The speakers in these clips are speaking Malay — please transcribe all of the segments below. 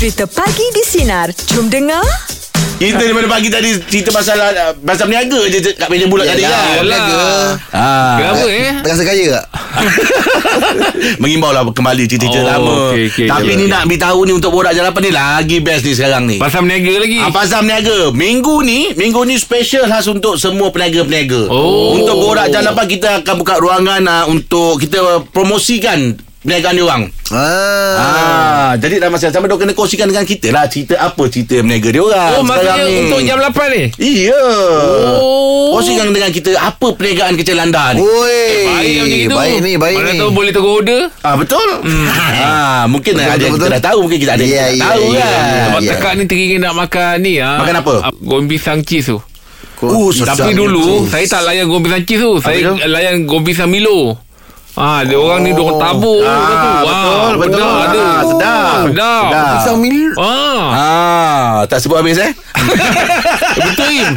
Cerita Pagi di Sinar. Jom dengar. Kita daripada pagi tadi cerita pasal uh, pasal berniaga je kat meja bulat tadi kan. Yalah. Ah. Kenapa eh? Terasa kaya tak? Mengimbau lah kembali cerita-cerita Oh, lama. okey, okey. Tapi ni nak beritahu ni untuk borak jalapan ni lagi best ni sekarang ni. Pasal berniaga lagi. Ah, pasal berniaga Minggu ni Minggu ni special khas untuk semua peniaga-peniaga Oh. Untuk borak jalapan Kita akan buka ruangan uh, Untuk kita promosikan Perniagaan dia orang Ah. ah. Jadi dalam masa yang sama Dia kena kongsikan dengan kita lah Cerita apa cerita berniaga dia orang Oh, maksudnya ni. untuk jam 8 ni? Iya Oh. Kongsikan dengan kita Apa perniagaan kecil anda ni Oi. Baik macam itu. Baik ni, baik Mana ni. tahu boleh terus order. Ah betul. ah mungkin Betul, ada betul, yang kita betul. dah tahu, mungkin kita ada yang Ya, kita ya, tahu ya. kan. Sebab ya. tekak ni teringin nak makan ni ah. Makan apa? Ah, Goreng pisang cheese tu. Oh, sedap. Tapi dulu saya tak layan goreng pisang cheese tu. Saya tu? layan goreng pisang Milo. Ah, dia orang ni dia orang tabur Ah, tu. betul, betul. Ah, sedap. Sedap. Sedap. Pisang mil. Ah. Ah, tak sebut habis eh? Betul Im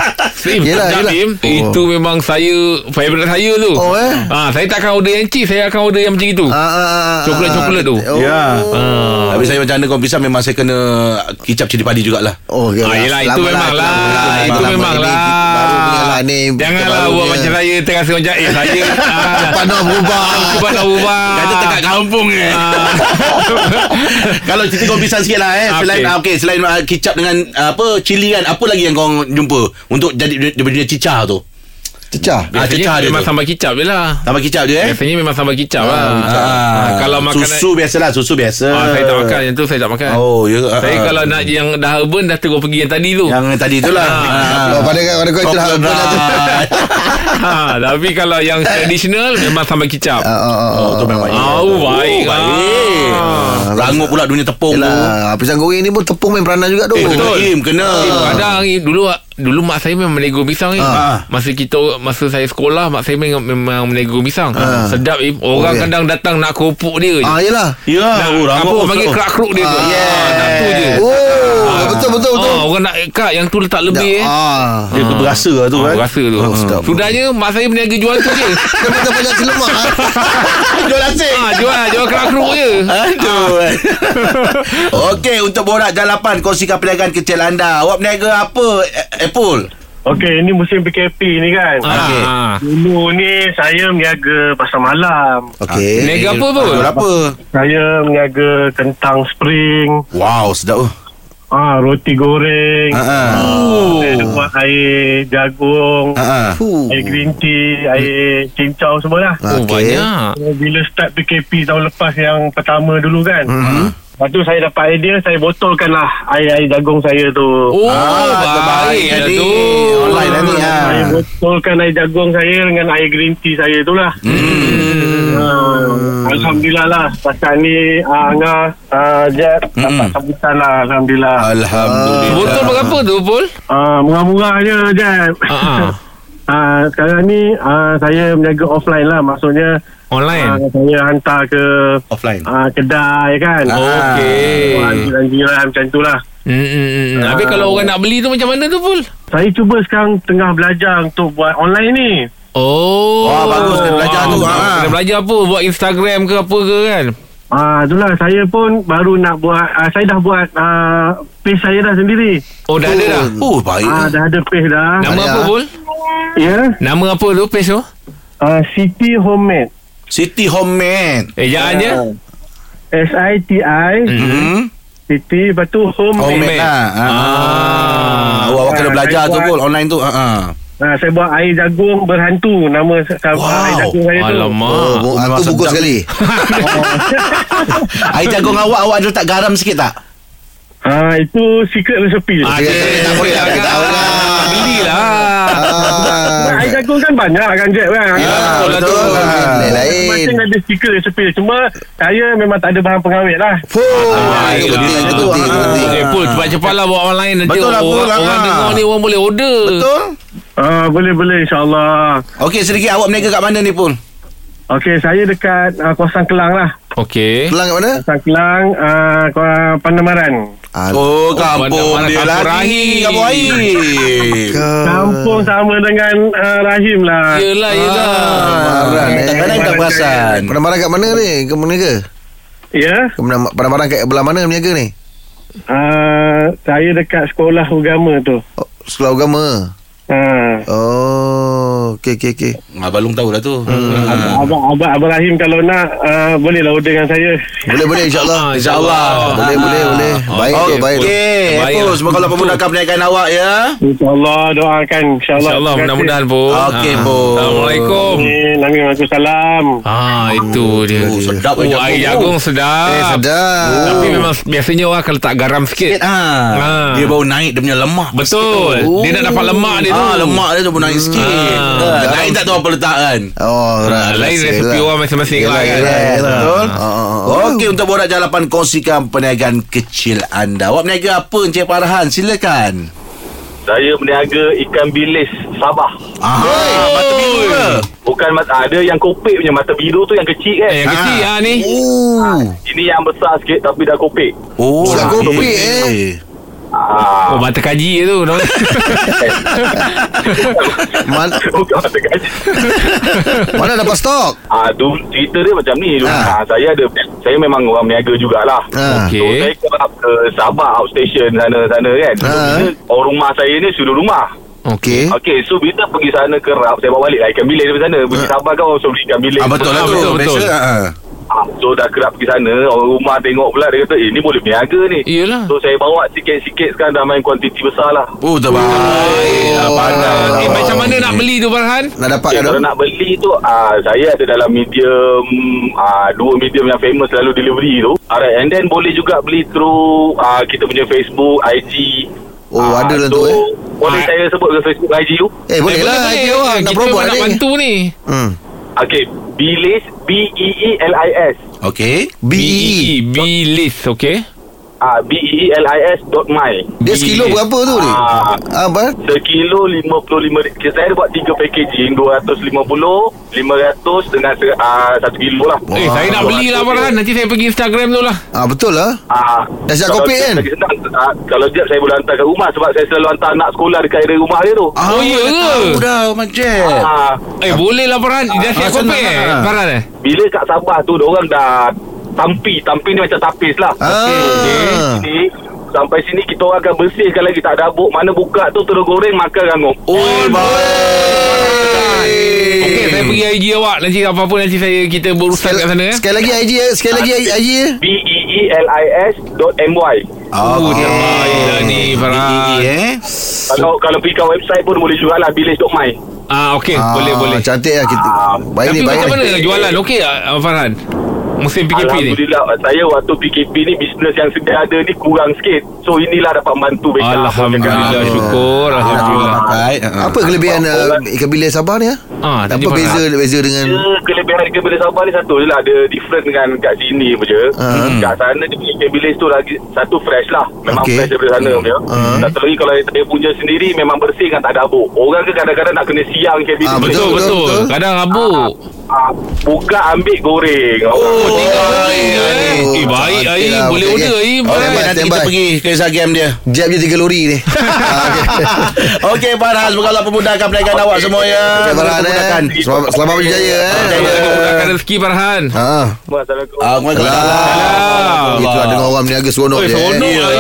Im Yelah, sekejap, yelah. Im Oh. Itu memang saya Favorite saya tu Oh, eh? ah, Saya tak akan order yang cheese Saya akan order yang macam itu Ah, ah, ah, Coklat-coklat tu. Oh. Ya. ah. Habis saya macam mana kau pisang memang saya kena kicap cili padi jugalah. Oh, okay, Ah, yelah, itu memang lah. Itu memang lah. Lah ni. Janganlah buat macam saya Terasa macam Eh saya ah, Cepat nak berubah. Cepat nak ubah Kata dekat kampung eh. Ah. Kalau cerita kau pisang sikit lah eh. Okey. Selain ah, okay, selain uh, kicap dengan uh, apa cili kan, apa lagi yang kau jumpa untuk jadi dia punya cicah tu? Cecah. Ah, cecah Biasanya dia memang tu. sambal kicap je lah Tambah kicap je eh. Biasanya memang sambal kicap lah Ah, Ah, Kalau makan susu biasalah, susu biasa. ah, Saya tak makan Yang tu saya tak makan Oh, ya. ah, Saya ah. kalau nak yang dah urban Dah terus pergi yang tadi tu yang tadi tu lah. Ah. Pada pada kau itu lah. Chocolate apa lah tu. ha, Tapi kalau yang tradisional Memang sambal kicap Ah, ah, ah, Oh, tu memang baik. Oh, baik. Oh, baik. Ah. Rangup pula dunia tepung tu. Yelah, pisang goreng ni pun tepung main peranan juga tu. Eh, kena Betul. Im, kena. Eh, Kadang ni dulu dulu mak saya memang menego pisang ni. Ah. Masa kita masa saya sekolah mak saya memang, memang menego pisang. Sedap im. Orang Oh, ya. kadang datang nak kerupuk dia je. Ah, yelah. Ya, Nak, oh, apa panggil kerak keruk dia tu. Ah, Ah, nak tu je. Oh, betul betul betul. Ah, orang nak ikat yang tu letak lebih eh. Ah. Dia tu berasa lah tu Ah, kan. rasa tu. Oh. Sudahnya mak saya berniaga jual tu je. Kau minta banyak selemak ah. Jual asing. Jual jual kerak keruk je. Aduh. Okey, untuk borak jalapan kongsikan perniagaan kecil anda. Awak berniaga apa? Eh, Apple. Okey, ini musim PKP ni kan. Okey. Ah. Dulu ni saya meniaga pasar malam. Okey. Berniaga apa tu? Apa? Saya meniaga kentang spring, Wow, sedap. Oh. ah roti goreng, ah. saya buat air jagung, ah. Fuh. air green tea, air cincau semua lah. Oh, Okey. banyak. Bila start PKP tahun lepas yang pertama dulu kan. Mhm. Lepas tu saya dapat idea, saya botolkan lah air-air jagung saya tu. Oh, Ah, baik ni. tu. Online lah ni, ah. Saya botolkan air jagung saya dengan air green tea saya tu lah. Hmm. Ah, Alhamdulillah lah Pasal ni uh, Angah uh, Jet Dapat Mm-mm. sambutan lah Alhamdulillah Alhamdulillah. Botol berapa tu, Pul? uh, Murah-murah je Jet Ah, ah. uh, Sekarang ni uh, Saya meniaga offline lah Maksudnya Online. uh, Saya hantar ke Offline. uh, Kedai kan Ah. Okey. uh, Jiran-jiran macam tu lah Hmm, hmm, hmm. Habis kalau orang nak beli tu macam mana tu, Pul? Saya cuba sekarang Tengah belajar Untuk buat online ni Oh. Wah, bagus kena belajar tu, Ah, ah. Kena belajar apa? Buat Instagram ke apa ke kan? Ah, itulah saya pun baru nak buat uh, saya dah buat uh, page saya dah sendiri. Oh, dah ada dah. Oh, baik. Ah, dah ada page dah. Nama Ada apa, ah. Pul? Ya. Nama apa tu page tu? Uh, City Homemade. City Homemade. Eh, jangan je. S I T I Hmm. City lepas tu Homemade. Homemade lah. Ah. Ah. Awak awak kena Ah, belajar tu pun online tu. Ha ah. Ah, saya buat air jagung berhantu nama wow. Air jagung saya tu. Alamak. Oh, aku bungkus sekali. Air jagung awak awak ada letak garam sikit tak? Ah, itu secret recipe. Ah, Okey, cik, tak boleh, tak tak tahu lah. Air jagung kan banyak kan Jet kan. Ya, Ah, betul lah tu. betul. Lain lain. Masing ada secret recipe. Cuma saya memang tak ada bahan pengawet lah. Fuh. Ah, Itu penting, itu penting, Pul, cepat-cepatlah buat online nanti Betul lah, Pul, orang, ah. orang dengar ni orang boleh order. Betul? Ah, boleh-boleh insyaAllah. Okey, sedikit awak berniaga kat mana ni pun? Okey, saya dekat uh, kawasan Kelang lah. Okey. Kelang kat mana? Kawasan Kelang, uh, Kuala Pandamaran. Ah, Oh, kampung mana- dia kampung lagi. Rahim. Kampung Rahim. Kampung sama dengan uh, Rahim lah. Yelah, yelah. Marah, eh. Tak perasan. Penamaran kat mana ni? Ke mana ke? Ya? Penam- Penamaran kat belah mana berniaga ni? uh, saya dekat sekolah agama tu. Oh, Sekolah agama. Ha. Oh, okey okey okey. Abang Long tahu dah tu. Hmm. Abang, abang, abang Rahim kalau nak uh, bolehlah order dengan saya. Boleh boleh insyaallah. Ah, InsyaAllah. Boleh boleh boleh. Baik tu baik. tu. Okey, Epul, lah. semoga Allah memudahkan perniagaan awak ya. InsyaAllah doakan. InsyaAllah. InsyaAllah mudah-mudahan pun Okey, Ah. pun. Assalamualaikum Amin. Amin. Waalaikumsalam. Ah itu dia. Oh, dia. sedap Oh, air jagung. sedap. Eh sedap. Tapi memang biasanya orang akan letak garam sikit. Ah, Ah. dia baru naik dia punya lemak. Betul. Dia nak dapat lemak dia tu. Ah, lemak dia tu pun naik sikit. Ah. Ah, naik tak tahu apa letak kan. Oh, Ah, lain rasa resepi lah. orang masing-masing Yelah, lah kan. yelah, yelah. Betul. Ah, ah, ah. Okey untuk borak jalapan kongsikan perniagaan kecil anda. Awak berniaga apa Encik Farhan? Silakan. Saya berniaga ikan bilis Sabah. Ah, ke? Bukan mata ada yang kopek punya mata biru tu yang kecil kan. Eh, yang kecil ah ni. Oh. Ini yang besar sikit tapi dah kopek. Oh, Sudah okey. kopek, eh. Ah, Oh, mata kaji tu. Man, bukan mata gaji. mana dapat stok? Ah, tu cerita dia macam ni. Ah. Ah. saya ada saya memang orang berniaga jugalah. Ah. Okey. So saya ke, ke Sabah outstation sana-sana kan. Ah. bila orang rumah saya ni sudut rumah. Okey. Okey, so bila pergi sana kerap saya bawa balik lah ikan bilis dari sana. Pergi Sabah kan orang suruh beli ikan bilis. Ah, betul lah Ah, tu. betul, betul. Biasa. ah. Ah, so dah kerap pergi sana Orang rumah tengok pula Dia kata eh ni boleh berniaga ni Iyalah. So saya bawa sikit-sikit Sekarang dah main kuantiti besar lah Oh, terbaik. Ah, pandai. Eh, macam mana nak beli tu Farhan? Nak dapat okay? Kalau nak beli tu ah, Saya ada dalam medium ah, Dua medium yang famous Selalu delivery tu Alright And then boleh juga beli through ah, Kita punya Facebook IG Oh, Ah, ada lah so, tu, eh. Boleh Ah. saya sebut ke Facebook IG tu Eh, boleh lah. boleh, boleh. orang nak Kita promote nak bantu ni. Hmm. Okay Bilis E B-E-E-L-I-S Okey. B E. Bilis, okey. Ah, B-E-E-L-I-S dot my Dia sekilo berapa tu ni? Ah, Ah, bar? Sekilo 55 Kita saya ada buat 3 packaging 250 500 dengan ah, 1 kilo lah Eh, saya nak beli lah Farhan. Nanti saya pergi Instagram tu lah. Ah, betul lah. Ah, Dah siap kopi kan? senang, ah, kalau jap saya boleh hantar ke rumah sebab saya selalu hantar anak sekolah dekat area rumah dia tu. Ah, Oh, ya dah ke? Tahu dah, Mak. Ah, Eh, boleh lah Farhan. Dah siap kopi eh? lah. Farhan eh? bila kat Sabah tu orang dah tampi, tampi ni macam tapis lah. Ah. Sini, sampai sini kita orang akan bersihkan lagi tak ada habuk. Mana buka tu terus goreng makan rangup. Oh, baik. Okey, saya pergi IG awak. Nanti apa-apa nanti saya kita berurusan kat sana eh. Sekali lagi IG. Sekali lagi IG eh. B E E L I S dot M Y. Oh, terbaik lah ni Farhan. eh. Kalau kalau pergi kat website pun boleh jugalah bilis.my. Ah, okey. Ah, Boleh, boleh. Cantik lah kita. Baik Tapi ni, baik macam ni. mana jualan? Okey ah, Farhan? Musim PKP ni. Alhamdulillah saya waktu PKP ni bisnes yang sedia ada ni kurang sikit. So inilah dapat bantu backup. Alhamdulillah Ah. syukur Alhamdulillah. Pakai. ah. Apa kelebihan uh, ikan bilis Sabah ni ah? Ah, Apa beza Farhan. beza dengan Dia kelebihan ikan bilis Sabah ni satu je lah Dia different dengan kat sini pun je Ah. Kat sana dia punya ikan bilis tu lagi Satu fresh lah Memang Okey. fresh daripada sana punya Ah. Satu lagi kalau dia punya sendiri Memang bersih kan tak ada habuk Orang ke kadang-kadang nak kena siang ikan bilis Ah, tu. Betul, Betul, betul. betul. Kadang rabuk. Ah, Buka ambil goreng Oh, Tinggal goreng eh. Eh, baik Aim. lah. Boleh Okey, order okey. Aim. Okey, Standby, nanti kita pergi ke Instagram dia. Jab je tiga lori ni. Ah, okey. Okey, Farhan. Semoga Allah memudahkan perniagaan awak semua ya. Okey, Farhan eh. Selamat, selamat berjaya eh. Berjaya. Mudahkan rezeki Farhan. Ha. Assalamualaikum Ah, Waalaikumsalam. Salam. Itu lah dengar orang berniaga seronok je. seronok eh.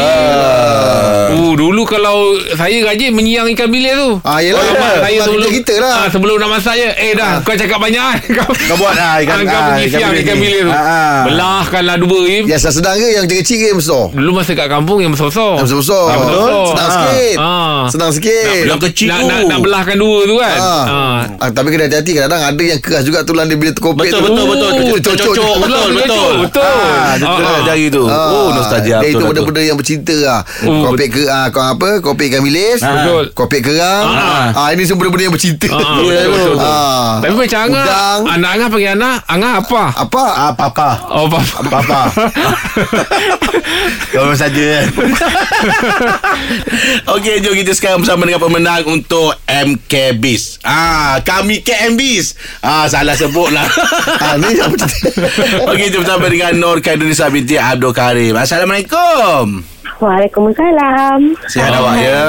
Uh, dulu kalau saya rajin menyiang ikan bilis tu. Ah, yelah. Mak saya sebelum kita lah. Ah, sebelum nak masak je. Eh dah, kau cakap banyak kan. Kau, Kau buat lah ikan- Kau ah, pergi ikan siang bilis tu. Ah, ah. Belahkanlah dua Im. Yang sedang ke yang kecil-kecil ke yang besar? Dulu masa kat kampung yang besar-besar. Yang besar-besar. Ah. sikit. Senang sikit. Yang kecil nak, tu. nak, nak belahkan dua tu kan. Tapi kena hati-hati kadang-kadang ada yang keras juga tulang dia bila terkopek Betul, tu. betul, betul. Oh, Cocok. Betul, Betul, betul. betul. Jari tu. Oh, nostalgia. Dia itu betul lah tu. benda-benda yang bercinta lah. Oh, Kopek ke kau apa? Kopek ikan bilis. Betul. Kopek kerang. Ah. Ah, ini semua benda-benda yang bercinta. Ah, ah, betul, betul, betul. Ah. Tapi macam Angah Anak Angah panggil anak Angah apa? Apa? Ah, papa. Oh apa? Papa. Kau saja kan. Okey, jom kita sekarang bersama dengan pemenang untuk MK Bis. Ah, kami KM Bis. Ah, salah sebut lah. Ah, ni. Okey, jom bersama dengan Nur Kaidunisa binti Abdul Karim. Assalamualaikum. Waalaikumsalam. Sihat awak ya.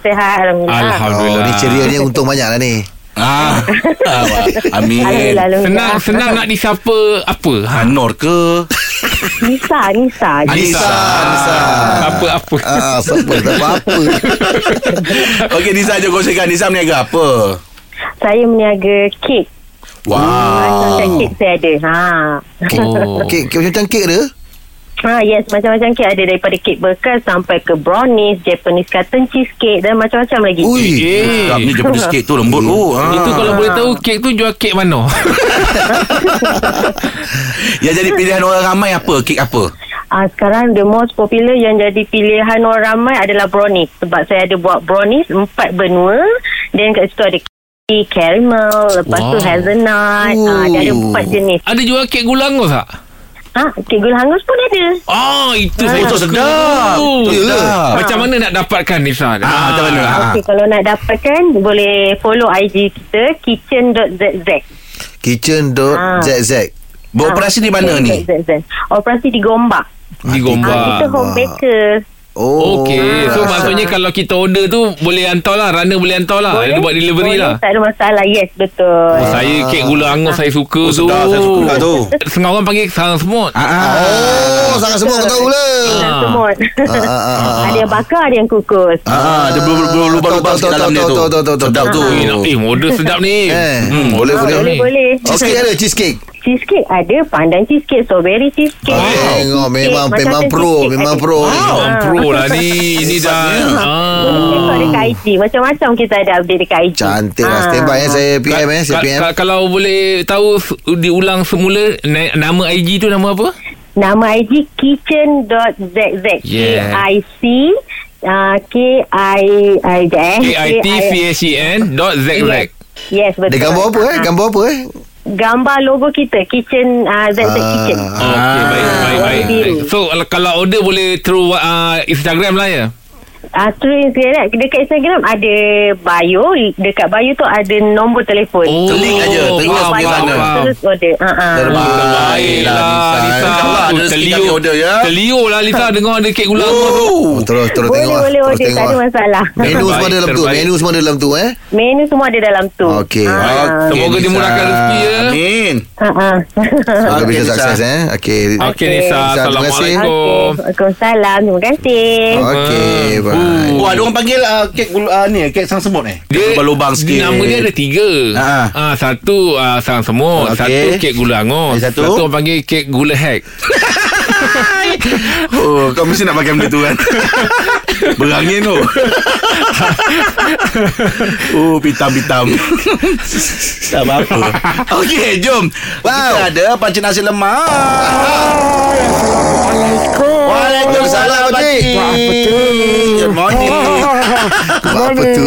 Sehat Alhamdulillah. Oh, Alhamdulillah. ni ceria ni untung banyak lah ni. Ah, ah, amin. Senang senang nak disapa apa? Ha. Nur ke? Nisa, Nisa. Nisa Nisa Apa-apa Ah, siapa tak apa-apa Okey Nisa jom kongsikan Nisa meniaga apa Saya meniaga kek. Wow Macam kek saya ada. Ha. Oh. Kek, kek macam kek ada Ha, yes, macam-macam kek ada daripada kek bekas sampai ke brownies, Japanese cotton cheesecake dan macam-macam lagi. Ui Eh. Sedap ni Japanese cake tu lembut tu ha. Itu kalau boleh tahu Kek tu jual kek mana Yang jadi pilihan orang ramai apa Kek apa Ah, sekarang the most popular yang jadi pilihan orang ramai adalah brownies. Sebab saya ada buat brownies empat benua. Dan kat situ ada cake, caramel, lepas tu Wow. hazelnut. Ah, dia ada empat jenis. Ada jual kek gula angus tak? Ah, kek gula hangus pun ada. Ah, itu Ah. saya Itu suka. sedap. Itu Sedap. Macam mana nak dapatkan Nisa? Ah, macam mana? Ah. Okey, kalau nak dapatkan boleh follow IG kita kitchen.zz. Kitchen.zz Beroperasi di mana ni. Operasi di Gombak. Di Ah, Gombak. kita home baker. Oh Okey, so ah. maksudnya kalau kita order tu boleh hantar lah, runner boleh hantar lah. Dia buat delivery boleh, lah. Tak ada masalah. Yes, betul. Oh, saya kek gula angus saya suka Oh, tu. sedap, saya suka tu. Setengah orang panggil sarang semut. Ah, ah. Oh sangat semua kau tahu lah Ah. semut. Ah, ah, ah, ah. Ada yang bakar, ada yang kukus. Ah, dia berlubang-lubang sikit dalam dia tu. Sedap tu. Eh, eh model sedap ni. Eh, Hmm, boleh, boleh. Boleh, ni. boleh. Cheesecake ada cheesecake Cheesecake ada. Pandan cheesecake, strawberry cheesecake. Wow. cheesecake, Tengok memang macam memang tu pro cheesecake Memang pro Wow, Ah. pro lah ni. Ini dah. Tengok Ah. dekat IG. Macam-macam kita ada update dekat IG. Cantik lah Ah. Stand by eh Saya PM eh Saya PM ka- kalau boleh tahu diulang semula na- nama IG tu nama apa? Nama IG kitchen.zz. Yeah. K-I-C uh, K-I I eh, K I T C H E N dot Z Z. Yes, betul. Dia gambar apa eh. Gambar apa eh Gambar logo kita Kitchen uh, ZZ Ah. Kitchen Okey, baik, baik, warna baik. So, kalau- kalau order boleh through uh, Instagram lah ya? Uh, through Instagram Dekat Instagram ada bio Dekat bio tu ada nombor telefon Klik aja, terus faham, sana. Terus order uh, uh. Baiklah, Nisa. Lisa. InsyaAllah ada rezeki Terliur, kami order, ya. terliur lah Lisa dengar ada kek gula. Oh. Terus terus Boleh tengok ah. boleh Terus order Tak tengok ada ah. masalah Menu semua ada dalam tu Terbaik. Menu semua ada dalam tu eh Menu semua ada dalam tu Okey. Ah. Okey, Semoga dimurahkan rezeki, ya. Amin Ah, ah. Semoga bisa sukses eh Okey Okey Nisa, Nisa, terima kasih. Assalamualaikum. Waalaikumsalam. Terima kasih. Okey bye Oh, ada orang panggil uh, kek uh, ni, kek sang semut ni. Dia lubang sikit. Nama dia ada tiga. Ha. Ah, satu uh, sarang semut, Okey. satu kek gula angus, Eh, satu? satu orang panggil kek gula hack. Oh, kau mesti nak pakai benda tu kan. Berangin tu. oh, pitam-pitam. tak apa-apa. Okey, jom. Wow. Kita ada pancit nasi lemak. Waalaikumsalam, Pakcik. Good morning. Apa tu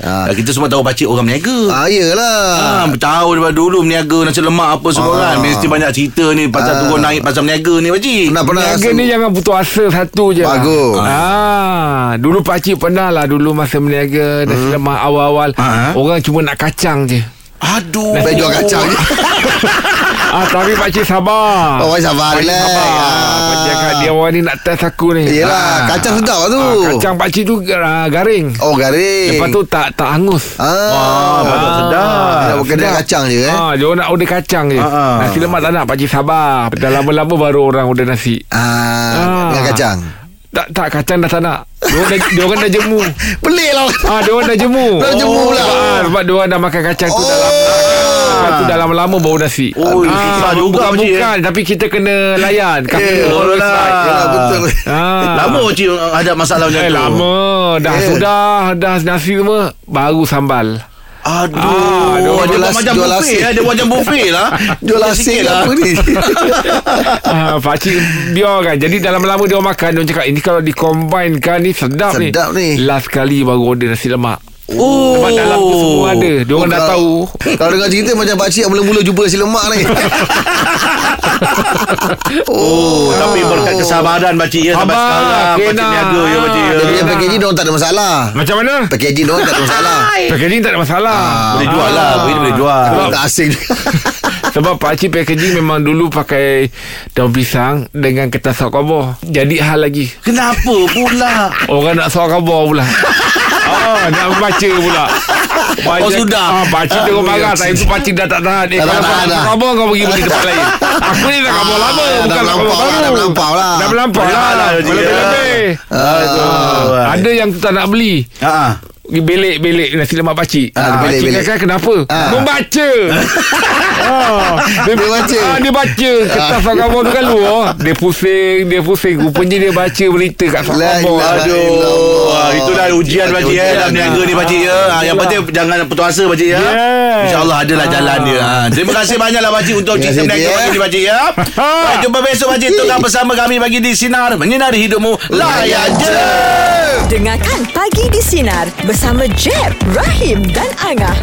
Ah, kita semua tahu pakcik orang berniaga. Ah yelah Ah, tahu daripada dulu berniaga nasi lemak apa semua Ah. kan. Mesti banyak cerita ni pasal Ah. turun naik pasal berniaga ni pakcik. Pernah pernah Niaga ni jangan putus asa satu je Bagus. lah. Ah, dulu pakcik pernah lah dulu masa berniaga nasi lemak awal-awal. Ah. Orang cuma nak kacang je. Aduh. Baik jual kacang je Ah, tapi pakcik sabar. Oh sabar Pakcik relax sabar. Ah. Pakcik cakap dia orang ni nak test aku ni. Yelah Kacang sedap lah tu Ah, kacang pakcik tu ah, garing. Oh garing Lepas tu tak tak hangus. Ah, patut sedap. Nak dia kacang je eh. Ah, dia orang nak order kacang je. Ah, ah. Nasi lemak tak nak pakcik sabar. Dah lama-lama baru orang order nasi. Ah, dengan kacang. Tak tak kacang dah tak nak. Dia orang dah, dia orang dah jemu. Pelik lah. Ah, dia orang dah jemu. Dah jemu pula. Ah, sebab dia orang dah makan kacang tu dah lama. Lepas tu dah lama-lama baru nasi. Oh, susah juga, bukan, Pakcik, bukan, tapi kita kena layan. Eh, Customer betul lah. Ah. Lama pakcik ada masalah macam Eh, tu. lama. Dah Eh. sudah. Dah nasi semua. Baru sambal. Aduh. Ah, dia buat macam jual buffet lah. Dia buat macam buffet lah. Jual asin lah. apa ni? ah, pakcik biar kan Jadi dalam lama dia makan Dia cakap Ini kalau dikombinekan ni Sedap, ni Sedap ni. Last kali baru order nasi lemak Oh. Sebab dalam tu semua ada Dia orang Oh, dah kalau- tahu Kalau dengar cerita macam pakcik yang mula-mula jumpa nasi lemak ni. Oh, tapi berkat kesabaran pakcik ya sampai sekarang pakcik kena. niaga ya pakcik ya. Dia punya packaging dia orang tak ada masalah. Macam mana? Packaging dia orang tak ada masalah. Packaging tak ada masalah Boleh jual lah, boleh boleh jual. Tapi tak asing. Sebab pakcik packaging memang dulu pakai daun pisang dengan kertas sok. Jadi hal lagi. Kenapa pula? Orang nak sok pula. oh, nak membaca pula. Oh sudah. Ah, pakcik tengok marah. Time tu pakcik dah tak tahan. Eh Dah tak kalau tahan kau Kau pergi beli tempat lain? Aku ni dah khabar lama Ah, dah khabar melampau lah, baru. dah melampau lah. Dah melampau lah lah. Lebih-lebih Aduh. Ada yang tu tak nak beli? Ha. Belik-belik nasi lemak pakcik. Ah, Pakcik kan kenapa? Ah. Membaca. Ah, dia, Dia baca. ah, Dia baca. Kertas khabar tu kan luar. Dia pusing Dia pusing. Rupanya dia baca berita kat ilaha Aduh ah, Itulah ujian Baca pakcik eh ujian. Dalam niaga ni pakcik ya ha, Yang penting jangan putus asa pakcik ya. InsyaAllah adalah jalan dia. Ha. Terima kasih banyaklah pakcik Untuk cerita niaga pagi eh. ni pakcik ya. Baik, Jumpa besok pakcik Tengah bersama kami Bagi di Sinar Menyinari hidupmu. Layan je. Dengarkan Pagi di Sinar bersama Jeb, Rahim dan Angah.